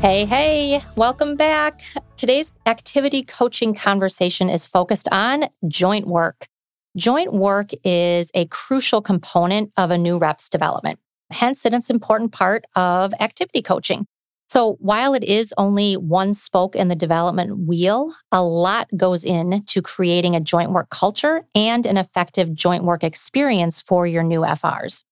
Hey, hey, welcome back. Today's activity coaching conversation is focused on joint work. Joint work is a crucial component of a new rep's development. Hence, it's an important part of activity coaching. So while it is only one spoke in the development wheel, a lot goes into creating a joint work culture and an effective joint work experience for your new FRs.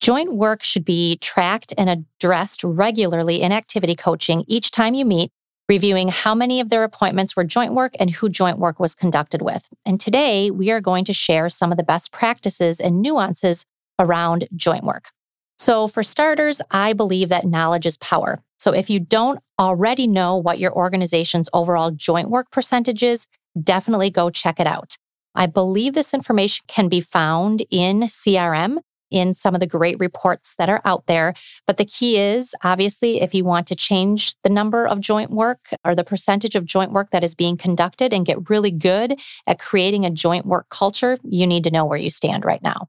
Joint work should be tracked and addressed regularly in activity coaching each time you meet, reviewing how many of their appointments were joint work and who joint work was conducted with. And today we are going to share some of the best practices and nuances around joint work. So, for starters, I believe that knowledge is power. So, if you don't already know what your organization's overall joint work percentage is, definitely go check it out. I believe this information can be found in CRM in some of the great reports that are out there. But the key is obviously, if you want to change the number of joint work or the percentage of joint work that is being conducted and get really good at creating a joint work culture, you need to know where you stand right now.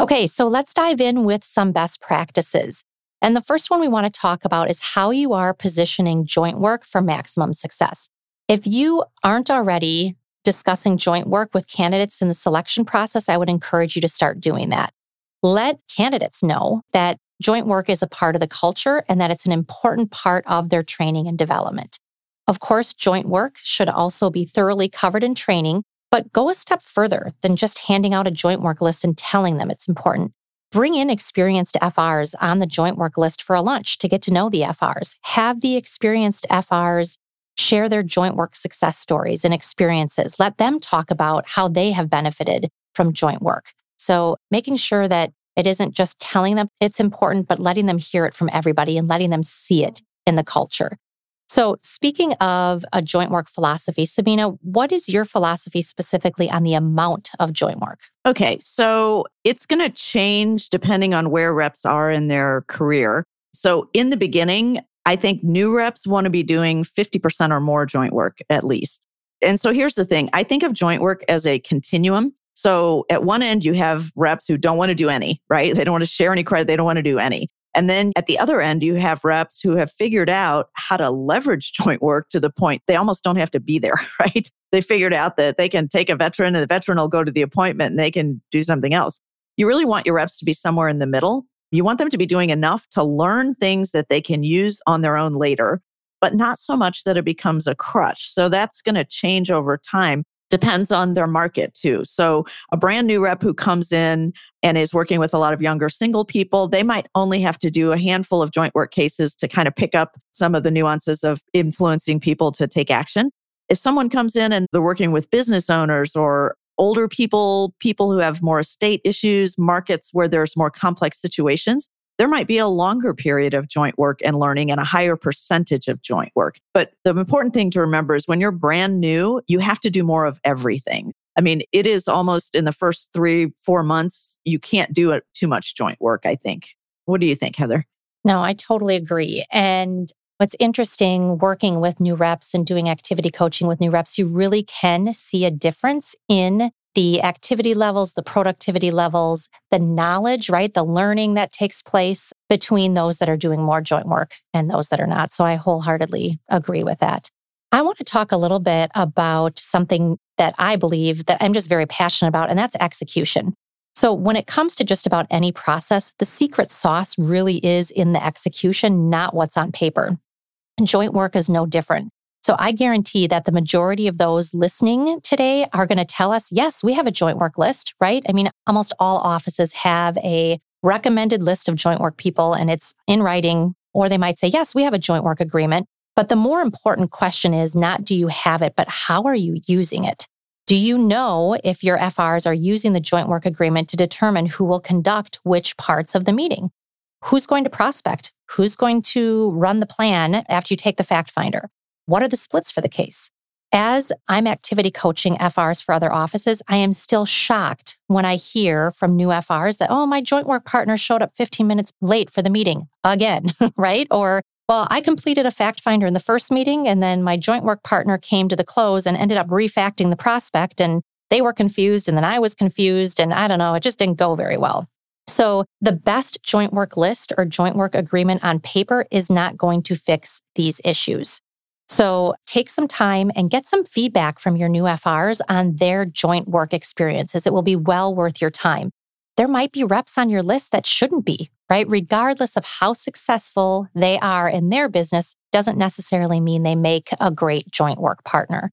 Okay, so let's dive in with some best practices. And the first one we want to talk about is how you are positioning joint work for maximum success. If you aren't already discussing joint work with candidates in the selection process, I would encourage you to start doing that let candidates know that joint work is a part of the culture and that it's an important part of their training and development. Of course, joint work should also be thoroughly covered in training, but go a step further than just handing out a joint work list and telling them it's important. Bring in experienced FRs on the joint work list for a lunch to get to know the FRs. Have the experienced FRs share their joint work success stories and experiences. Let them talk about how they have benefited from joint work. So making sure that it isn't just telling them it's important, but letting them hear it from everybody and letting them see it in the culture. So, speaking of a joint work philosophy, Sabina, what is your philosophy specifically on the amount of joint work? Okay, so it's going to change depending on where reps are in their career. So, in the beginning, I think new reps want to be doing 50% or more joint work at least. And so, here's the thing I think of joint work as a continuum. So at one end, you have reps who don't want to do any, right? They don't want to share any credit. They don't want to do any. And then at the other end, you have reps who have figured out how to leverage joint work to the point they almost don't have to be there, right? They figured out that they can take a veteran and the veteran will go to the appointment and they can do something else. You really want your reps to be somewhere in the middle. You want them to be doing enough to learn things that they can use on their own later, but not so much that it becomes a crutch. So that's going to change over time depends on their market too. So, a brand new rep who comes in and is working with a lot of younger single people, they might only have to do a handful of joint work cases to kind of pick up some of the nuances of influencing people to take action. If someone comes in and they're working with business owners or older people, people who have more estate issues, markets where there's more complex situations, there might be a longer period of joint work and learning and a higher percentage of joint work. But the important thing to remember is when you're brand new, you have to do more of everything. I mean, it is almost in the first three, four months, you can't do too much joint work, I think. What do you think, Heather? No, I totally agree. And what's interesting working with new reps and doing activity coaching with new reps, you really can see a difference in the activity levels, the productivity levels, the knowledge, right? The learning that takes place between those that are doing more joint work and those that are not. So I wholeheartedly agree with that. I want to talk a little bit about something that I believe that I'm just very passionate about, and that's execution. So, when it comes to just about any process, the secret sauce really is in the execution, not what's on paper. And joint work is no different. So, I guarantee that the majority of those listening today are going to tell us, yes, we have a joint work list, right? I mean, almost all offices have a recommended list of joint work people and it's in writing, or they might say, yes, we have a joint work agreement. But the more important question is not do you have it, but how are you using it? Do you know if your FRs are using the joint work agreement to determine who will conduct which parts of the meeting? Who's going to prospect? Who's going to run the plan after you take the fact finder? What are the splits for the case? As I'm activity coaching FRs for other offices, I am still shocked when I hear from new FRs that, oh, my joint work partner showed up 15 minutes late for the meeting again, right? Or well, I completed a fact finder in the first meeting, and then my joint work partner came to the close and ended up refacting the prospect, and they were confused, and then I was confused, and I don't know, it just didn't go very well. So, the best joint work list or joint work agreement on paper is not going to fix these issues. So, take some time and get some feedback from your new FRs on their joint work experiences. It will be well worth your time there might be reps on your list that shouldn't be, right? Regardless of how successful they are in their business, doesn't necessarily mean they make a great joint work partner.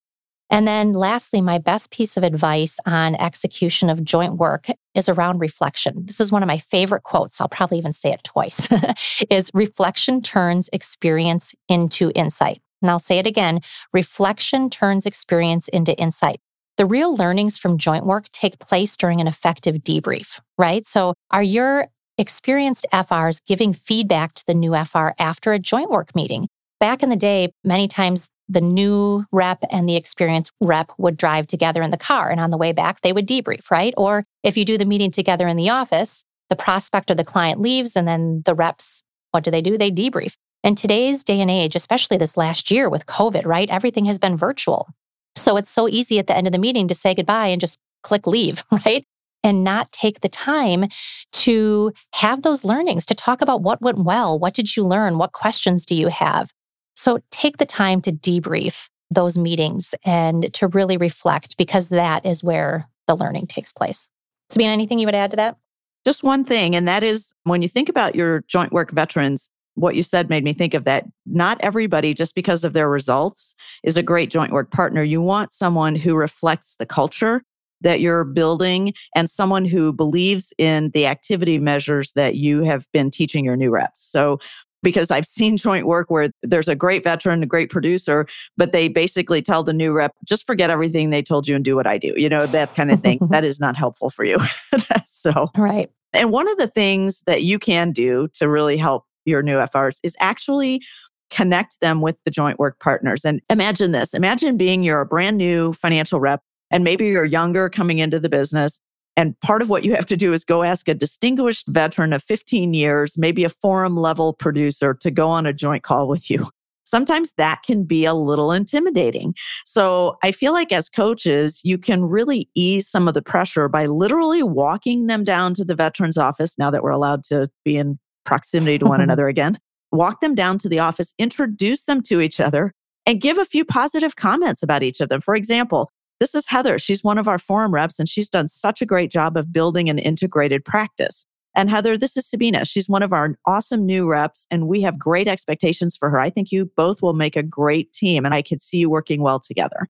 And then lastly, my best piece of advice on execution of joint work is around reflection. This is one of my favorite quotes. I'll probably even say it twice is reflection turns experience into insight. And I'll say it again, reflection turns experience into insight. The real learnings from joint work take place during an effective debrief, right? So, are your experienced FRs giving feedback to the new FR after a joint work meeting? Back in the day, many times the new rep and the experienced rep would drive together in the car. And on the way back, they would debrief, right? Or if you do the meeting together in the office, the prospect or the client leaves, and then the reps, what do they do? They debrief. In today's day and age, especially this last year with COVID, right? Everything has been virtual. So it's so easy at the end of the meeting to say goodbye and just click leave, right? And not take the time to have those learnings, to talk about what went well. What did you learn? What questions do you have? So take the time to debrief those meetings and to really reflect because that is where the learning takes place. Sabina, anything you would add to that? Just one thing, and that is when you think about your joint work veterans, what you said made me think of that. Not everybody, just because of their results, is a great joint work partner. You want someone who reflects the culture that you're building and someone who believes in the activity measures that you have been teaching your new reps. So, because I've seen joint work where there's a great veteran, a great producer, but they basically tell the new rep, just forget everything they told you and do what I do. You know, that kind of thing. that is not helpful for you. so, right. And one of the things that you can do to really help your new FRs is actually connect them with the joint work partners. And imagine this imagine being you're a brand new financial rep, and maybe you're younger coming into the business. And part of what you have to do is go ask a distinguished veteran of 15 years, maybe a forum level producer, to go on a joint call with you. Sometimes that can be a little intimidating. So I feel like as coaches, you can really ease some of the pressure by literally walking them down to the veteran's office now that we're allowed to be in proximity to one mm-hmm. another again, walk them down to the office, introduce them to each other, and give a few positive comments about each of them. For example, this is Heather. She's one of our forum reps, and she's done such a great job of building an integrated practice. And Heather, this is Sabina. She's one of our awesome new reps, and we have great expectations for her. I think you both will make a great team, and I could see you working well together.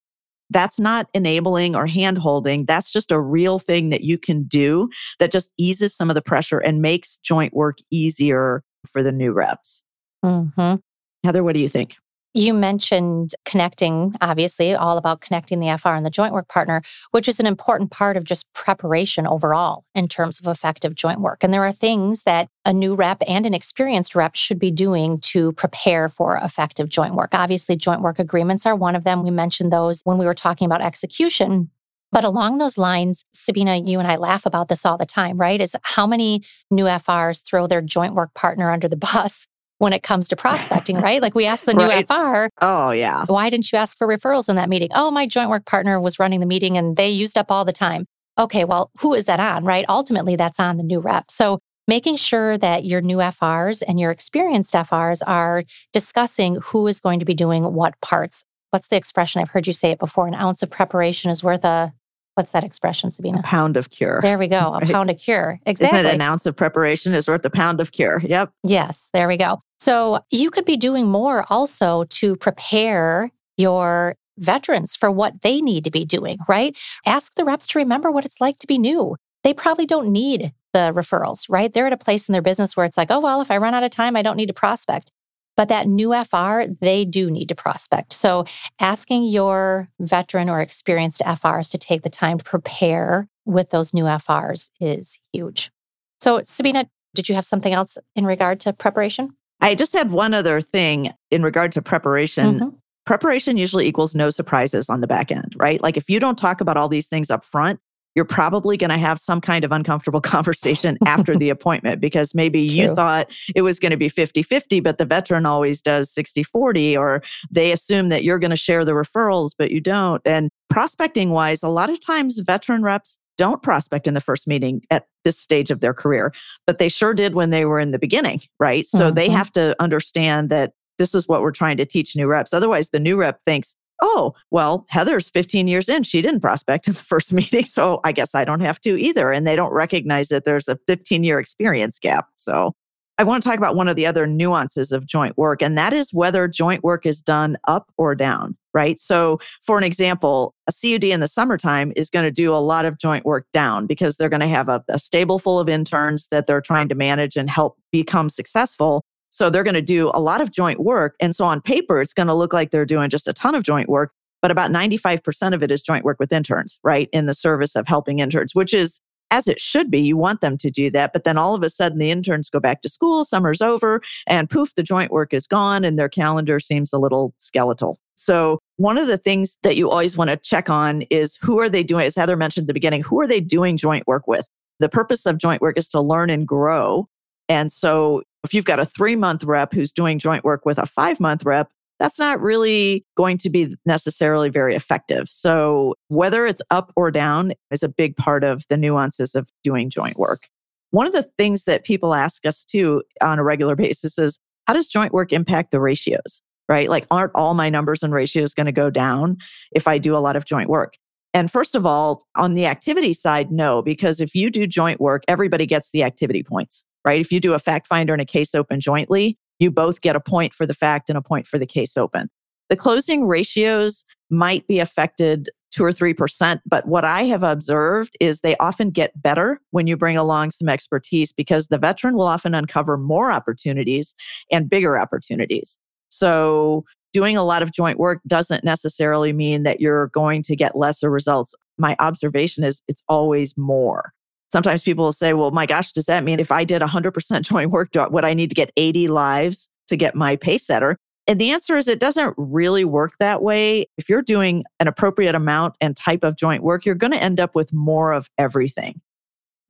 That's not enabling or hand holding. That's just a real thing that you can do that just eases some of the pressure and makes joint work easier for the new reps. Mm-hmm. Heather, what do you think? You mentioned connecting, obviously, all about connecting the FR and the joint work partner, which is an important part of just preparation overall in terms of effective joint work. And there are things that a new rep and an experienced rep should be doing to prepare for effective joint work. Obviously, joint work agreements are one of them. We mentioned those when we were talking about execution. But along those lines, Sabina, you and I laugh about this all the time, right? Is how many new FRs throw their joint work partner under the bus when it comes to prospecting, right? Like we asked the new right. FR, Oh, yeah. Why didn't you ask for referrals in that meeting? Oh, my joint work partner was running the meeting and they used up all the time. Okay, well, who is that on, right? Ultimately, that's on the new rep. So making sure that your new FRs and your experienced FRs are discussing who is going to be doing what parts. What's the expression? I've heard you say it before an ounce of preparation is worth a What's that expression, Sabina? A pound of cure. There we go. A right? pound of cure. Exactly. Isn't it an ounce of preparation is worth a pound of cure? Yep. Yes, there we go. So you could be doing more also to prepare your veterans for what they need to be doing, right? Ask the reps to remember what it's like to be new. They probably don't need the referrals, right? They're at a place in their business where it's like, oh, well, if I run out of time, I don't need to prospect. But that new FR, they do need to prospect. So asking your veteran or experienced FRs to take the time to prepare with those new FRs is huge. So, Sabina, did you have something else in regard to preparation? I just had one other thing in regard to preparation. Mm-hmm. Preparation usually equals no surprises on the back end, right? Like if you don't talk about all these things up front, you're probably going to have some kind of uncomfortable conversation after the appointment because maybe True. you thought it was going to be 50 50, but the veteran always does 60 40, or they assume that you're going to share the referrals, but you don't. And prospecting wise, a lot of times veteran reps don't prospect in the first meeting at this stage of their career, but they sure did when they were in the beginning, right? So mm-hmm. they have to understand that this is what we're trying to teach new reps. Otherwise, the new rep thinks, oh, well, Heather's 15 years in. She didn't prospect in the first meeting. So I guess I don't have to either. And they don't recognize that there's a 15 year experience gap. So I want to talk about one of the other nuances of joint work, and that is whether joint work is done up or down, right? So, for an example, a CUD in the summertime is going to do a lot of joint work down because they're going to have a, a stable full of interns that they're trying to manage and help become successful. So they're going to do a lot of joint work. And so on paper, it's going to look like they're doing just a ton of joint work, but about 95% of it is joint work with interns, right? In the service of helping interns, which is as it should be. You want them to do that. But then all of a sudden, the interns go back to school, summer's over, and poof, the joint work is gone and their calendar seems a little skeletal. So, one of the things that you always want to check on is who are they doing? As Heather mentioned at the beginning, who are they doing joint work with? The purpose of joint work is to learn and grow. And so if you've got a three month rep who's doing joint work with a five month rep, that's not really going to be necessarily very effective. So, whether it's up or down is a big part of the nuances of doing joint work. One of the things that people ask us too on a regular basis is how does joint work impact the ratios, right? Like, aren't all my numbers and ratios going to go down if I do a lot of joint work? And first of all, on the activity side, no, because if you do joint work, everybody gets the activity points right? If you do a fact finder and a case open jointly, you both get a point for the fact and a point for the case open. The closing ratios might be affected two or 3%, but what I have observed is they often get better when you bring along some expertise because the veteran will often uncover more opportunities and bigger opportunities. So, doing a lot of joint work doesn't necessarily mean that you're going to get lesser results. My observation is it's always more sometimes people will say, well, my gosh, does that mean if I did 100% joint work, would I need to get 80 lives to get my pace setter? And the answer is it doesn't really work that way. If you're doing an appropriate amount and type of joint work, you're going to end up with more of everything.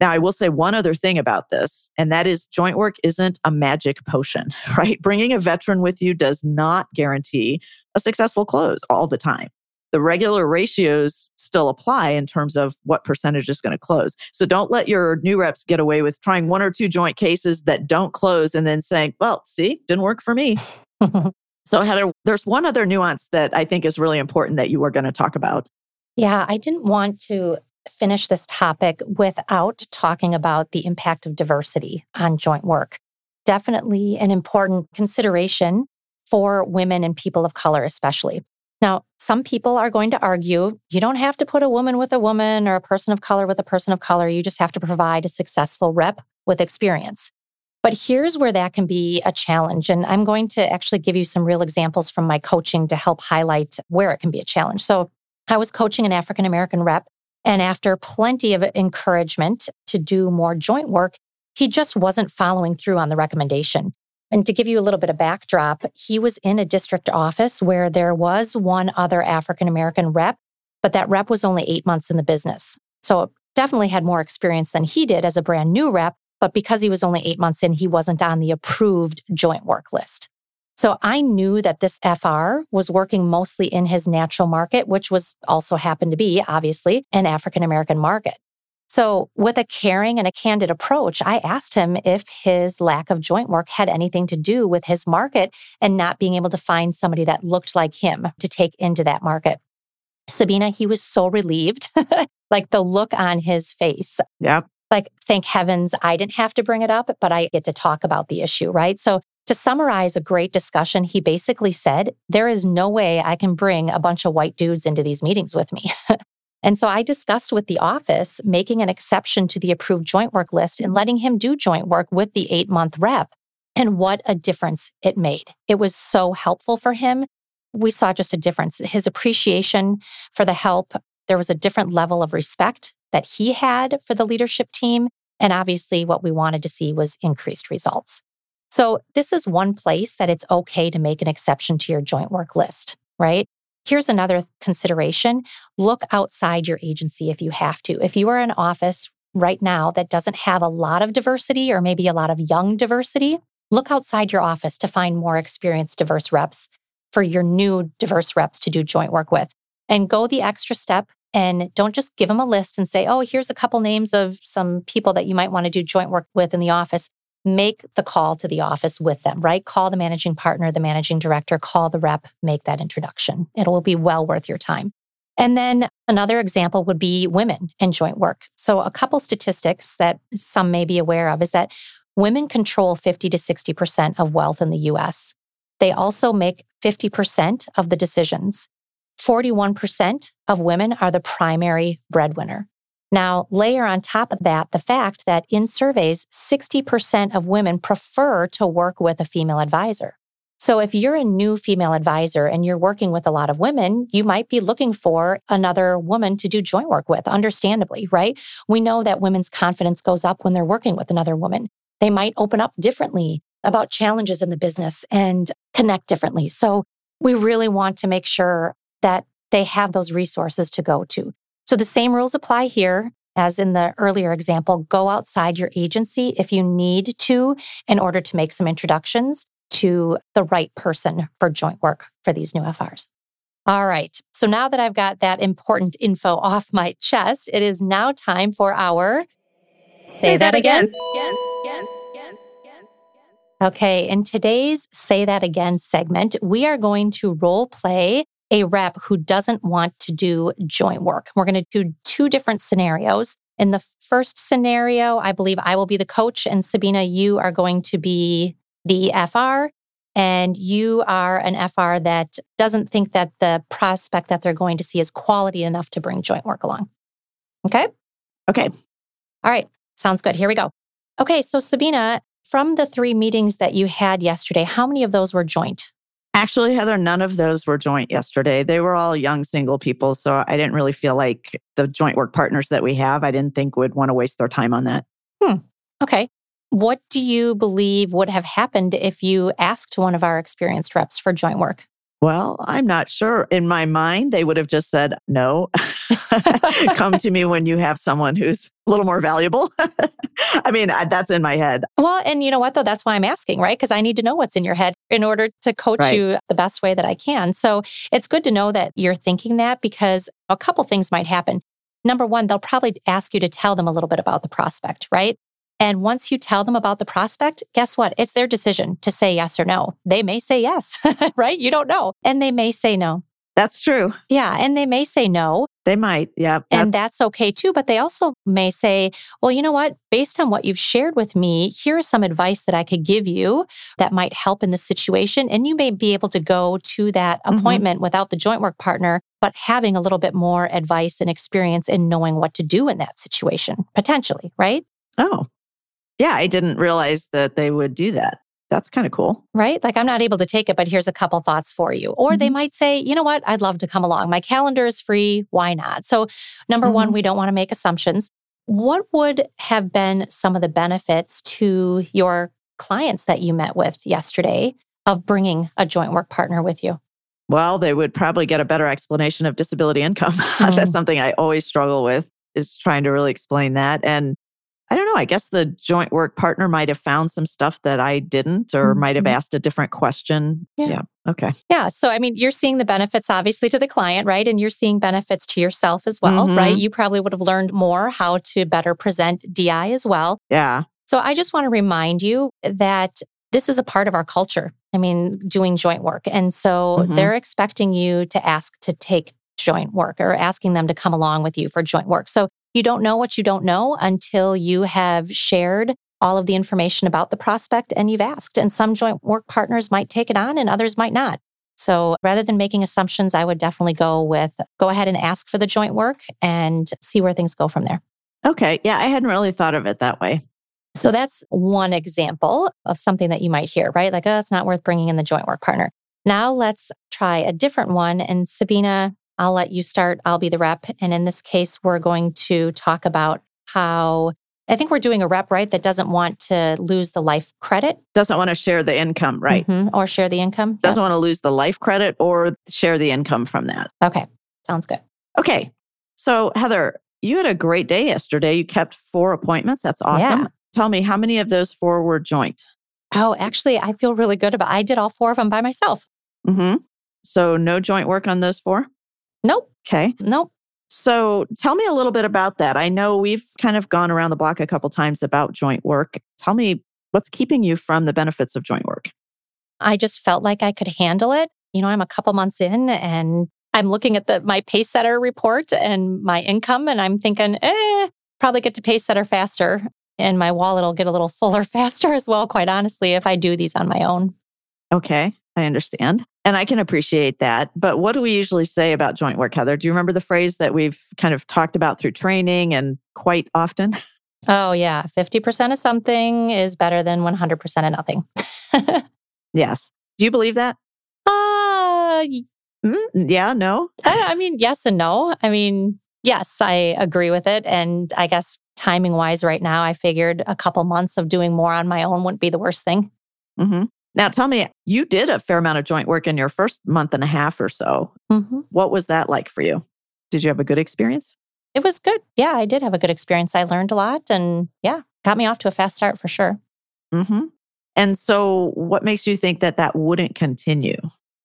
Now, I will say one other thing about this, and that is joint work isn't a magic potion, right? Bringing a veteran with you does not guarantee a successful close all the time the regular ratios still apply in terms of what percentage is going to close. So don't let your new reps get away with trying one or two joint cases that don't close and then saying, well, see, didn't work for me. so, Heather, there's one other nuance that I think is really important that you were going to talk about. Yeah, I didn't want to finish this topic without talking about the impact of diversity on joint work. Definitely an important consideration for women and people of color, especially. Now, some people are going to argue you don't have to put a woman with a woman or a person of color with a person of color. You just have to provide a successful rep with experience. But here's where that can be a challenge. And I'm going to actually give you some real examples from my coaching to help highlight where it can be a challenge. So I was coaching an African American rep. And after plenty of encouragement to do more joint work, he just wasn't following through on the recommendation. And to give you a little bit of backdrop, he was in a district office where there was one other African American rep, but that rep was only eight months in the business. So definitely had more experience than he did as a brand new rep. But because he was only eight months in, he wasn't on the approved joint work list. So I knew that this FR was working mostly in his natural market, which was also happened to be, obviously, an African American market. So, with a caring and a candid approach, I asked him if his lack of joint work had anything to do with his market and not being able to find somebody that looked like him to take into that market. Sabina, he was so relieved, like the look on his face. Yep. Like, thank heavens I didn't have to bring it up, but I get to talk about the issue, right? So, to summarize a great discussion, he basically said, There is no way I can bring a bunch of white dudes into these meetings with me. and so I discussed with the office making an exception to the approved joint work list and letting him do joint work with the eight month rep. And what a difference it made. It was so helpful for him. We saw just a difference. His appreciation for the help, there was a different level of respect that he had for the leadership team. And obviously, what we wanted to see was increased results. So, this is one place that it's okay to make an exception to your joint work list, right? Here's another consideration look outside your agency if you have to. If you are an office right now that doesn't have a lot of diversity or maybe a lot of young diversity, Look outside your office to find more experienced, diverse reps for your new diverse reps to do joint work with. And go the extra step and don't just give them a list and say, oh, here's a couple names of some people that you might want to do joint work with in the office. Make the call to the office with them, right? Call the managing partner, the managing director, call the rep, make that introduction. It will be well worth your time. And then another example would be women and joint work. So, a couple statistics that some may be aware of is that women control 50 to 60% of wealth in the US. They also make 50% of the decisions. 41% of women are the primary breadwinner. Now, layer on top of that the fact that in surveys, 60% of women prefer to work with a female advisor. So, if you're a new female advisor and you're working with a lot of women, you might be looking for another woman to do joint work with, understandably, right? We know that women's confidence goes up when they're working with another woman. They might open up differently about challenges in the business and connect differently. So we really want to make sure that they have those resources to go to. So the same rules apply here as in the earlier example. Go outside your agency if you need to in order to make some introductions to the right person for joint work for these new FRs. All right. So now that I've got that important info off my chest, it is now time for our Say, Say that, that, again. again. Okay, in today's Say That Again segment, we are going to role play a rep who doesn't want to do joint work. We're going to do two different scenarios. In the first scenario, I believe I will be the coach, and Sabina, you are going to be the FR. And you are an FR that doesn't think that the prospect that they're going to see is quality enough to bring joint work along. Okay? Okay. All right. Sounds good. Here we go. Okay. So, Sabina, from the three meetings that you had yesterday, how many of those were joint? Actually, Heather, none of those were joint yesterday. They were all young single people. So I didn't really feel like the joint work partners that we have, I didn't think would want to waste their time on that. Hmm. Okay. What do you believe would have happened if you asked one of our experienced reps for joint work? Well, I'm not sure. In my mind, they would have just said, no, come to me when you have someone who's a little more valuable. I mean, that's in my head. Well, and you know what, though? That's why I'm asking, right? Because I need to know what's in your head in order to coach right. you the best way that I can. So it's good to know that you're thinking that because a couple things might happen. Number one, they'll probably ask you to tell them a little bit about the prospect, right? And once you tell them about the prospect, guess what? It's their decision to say yes or no. They may say yes, right? You don't know. And they may say no. That's true. Yeah. And they may say no. They might. Yeah. That's... And that's okay too. But they also may say, well, you know what? Based on what you've shared with me, here is some advice that I could give you that might help in the situation. And you may be able to go to that mm-hmm. appointment mm-hmm. without the joint work partner, but having a little bit more advice and experience in knowing what to do in that situation, potentially, right? Oh, yeah, I didn't realize that they would do that. That's kind of cool. Right? Like, I'm not able to take it, but here's a couple thoughts for you. Or mm-hmm. they might say, you know what? I'd love to come along. My calendar is free. Why not? So, number mm-hmm. one, we don't want to make assumptions. What would have been some of the benefits to your clients that you met with yesterday of bringing a joint work partner with you? Well, they would probably get a better explanation of disability income. Mm-hmm. That's something I always struggle with is trying to really explain that. And I don't know. I guess the joint work partner might have found some stuff that I didn't or mm-hmm. might have asked a different question. Yeah. yeah. Okay. Yeah. So, I mean, you're seeing the benefits obviously to the client, right? And you're seeing benefits to yourself as well, mm-hmm. right? You probably would have learned more how to better present DI as well. Yeah. So, I just want to remind you that this is a part of our culture. I mean, doing joint work. And so mm-hmm. they're expecting you to ask to take joint work or asking them to come along with you for joint work. So you don't know what you don't know until you have shared all of the information about the prospect and you've asked. And some joint work partners might take it on and others might not. So rather than making assumptions, I would definitely go with go ahead and ask for the joint work and see where things go from there. Okay. Yeah, I hadn't really thought of it that way. So that's one example of something that you might hear, right? Like, oh, it's not worth bringing in the joint work partner. Now let's try a different one. And Sabina, I'll let you start. I'll be the rep. And in this case, we're going to talk about how I think we're doing a rep, right, that doesn't want to lose the life credit. Doesn't want to share the income, right? Mm-hmm. Or share the income. Doesn't yep. want to lose the life credit or share the income from that. Okay. Sounds good. Okay. So, Heather, you had a great day yesterday. You kept four appointments. That's awesome. Yeah. Tell me, how many of those four were joint? Oh, actually, I feel really good about I did all four of them by myself. Mm-hmm. So, no joint work on those four? Nope. Okay. Nope. So tell me a little bit about that. I know we've kind of gone around the block a couple times about joint work. Tell me what's keeping you from the benefits of joint work? I just felt like I could handle it. You know, I'm a couple months in and I'm looking at the my Pacesetter report and my income and I'm thinking, eh, probably get to Pacesetter faster and my wallet will get a little fuller faster as well, quite honestly, if I do these on my own. Okay, I understand. And I can appreciate that. But what do we usually say about joint work, Heather? Do you remember the phrase that we've kind of talked about through training and quite often? Oh, yeah. 50% of something is better than 100% of nothing. yes. Do you believe that? Uh, mm, yeah, no. I, I mean, yes and no. I mean, yes, I agree with it. And I guess timing wise, right now, I figured a couple months of doing more on my own wouldn't be the worst thing. Mm-hmm. Now, tell me, you did a fair amount of joint work in your first month and a half or so. Mm-hmm. What was that like for you? Did you have a good experience? It was good. Yeah, I did have a good experience. I learned a lot and yeah, got me off to a fast start for sure. Mm-hmm. And so, what makes you think that that wouldn't continue,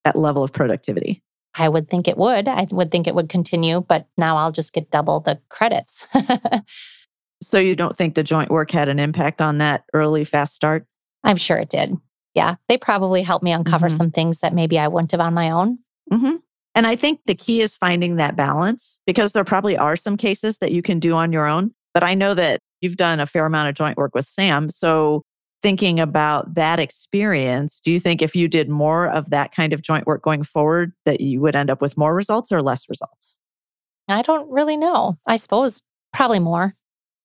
that level of productivity? I would think it would. I would think it would continue, but now I'll just get double the credits. so, you don't think the joint work had an impact on that early fast start? I'm sure it did yeah, they probably helped me uncover mm-hmm. some things that maybe I wouldn't have on my own. Mm-hmm. And I think the key is finding that balance because there probably are some cases that you can do on your own. But I know that you've done a fair amount of joint work with Sam. So, thinking about that experience, do you think if you did more of that kind of joint work going forward, that you would end up with more results or less results? I don't really know. I suppose probably more.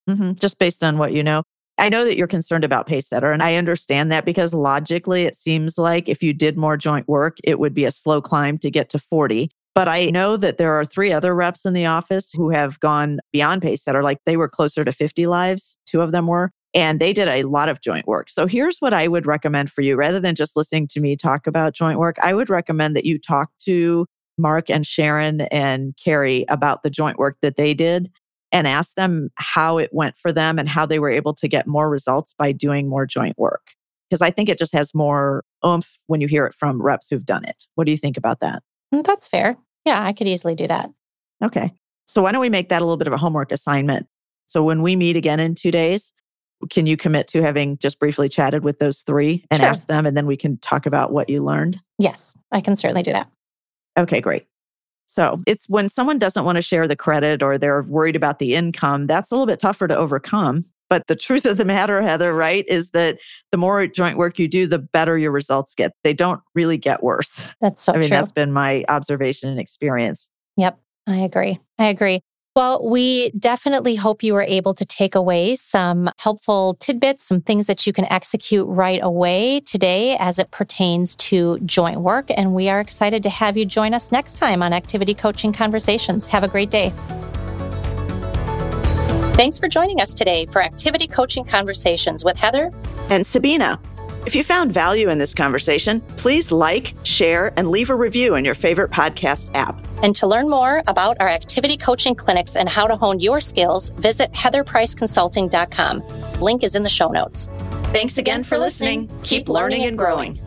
Mm-hmm. Just based on what you know. I know that you're concerned about Pacesetter, and I understand that because logically it seems like if you did more joint work, it would be a slow climb to get to 40. But I know that there are three other reps in the office who have gone beyond Pacesetter, like they were closer to 50 lives, two of them were, and they did a lot of joint work. So here's what I would recommend for you rather than just listening to me talk about joint work, I would recommend that you talk to Mark and Sharon and Carrie about the joint work that they did and ask them how it went for them and how they were able to get more results by doing more joint work. Because I think it just has more oomph when you hear it from reps who've done it. What do you think about that? Mm, that's fair. Yeah, I could easily do that. Okay. So why don't we make that a little bit of a homework assignment? So when we meet again in two days, can you commit to having just briefly chatted with those three and sure. ask them, and then we can talk about what you learned? Yes, I can certainly do that. Okay, great. So it's when someone doesn't want to share the credit or they're worried about the income, that's a little bit tougher to overcome. But the truth of the matter, Heather, right, is that the more joint work you do, the better your results get. They don't really get worse. That's so I mean, true. that's been my observation and experience. Yep, I agree. I agree. Well, we definitely hope you were able to take away some helpful tidbits, some things that you can execute right away today as it pertains to joint work. And we are excited to have you join us next time on Activity Coaching Conversations. Have a great day. Thanks for joining us today for Activity Coaching Conversations with Heather and Sabina. If you found value in this conversation, please like, share, and leave a review in your favorite podcast app. And to learn more about our activity coaching clinics and how to hone your skills, visit heatherpriceconsulting.com. Link is in the show notes. Thanks again for listening. Keep learning and growing.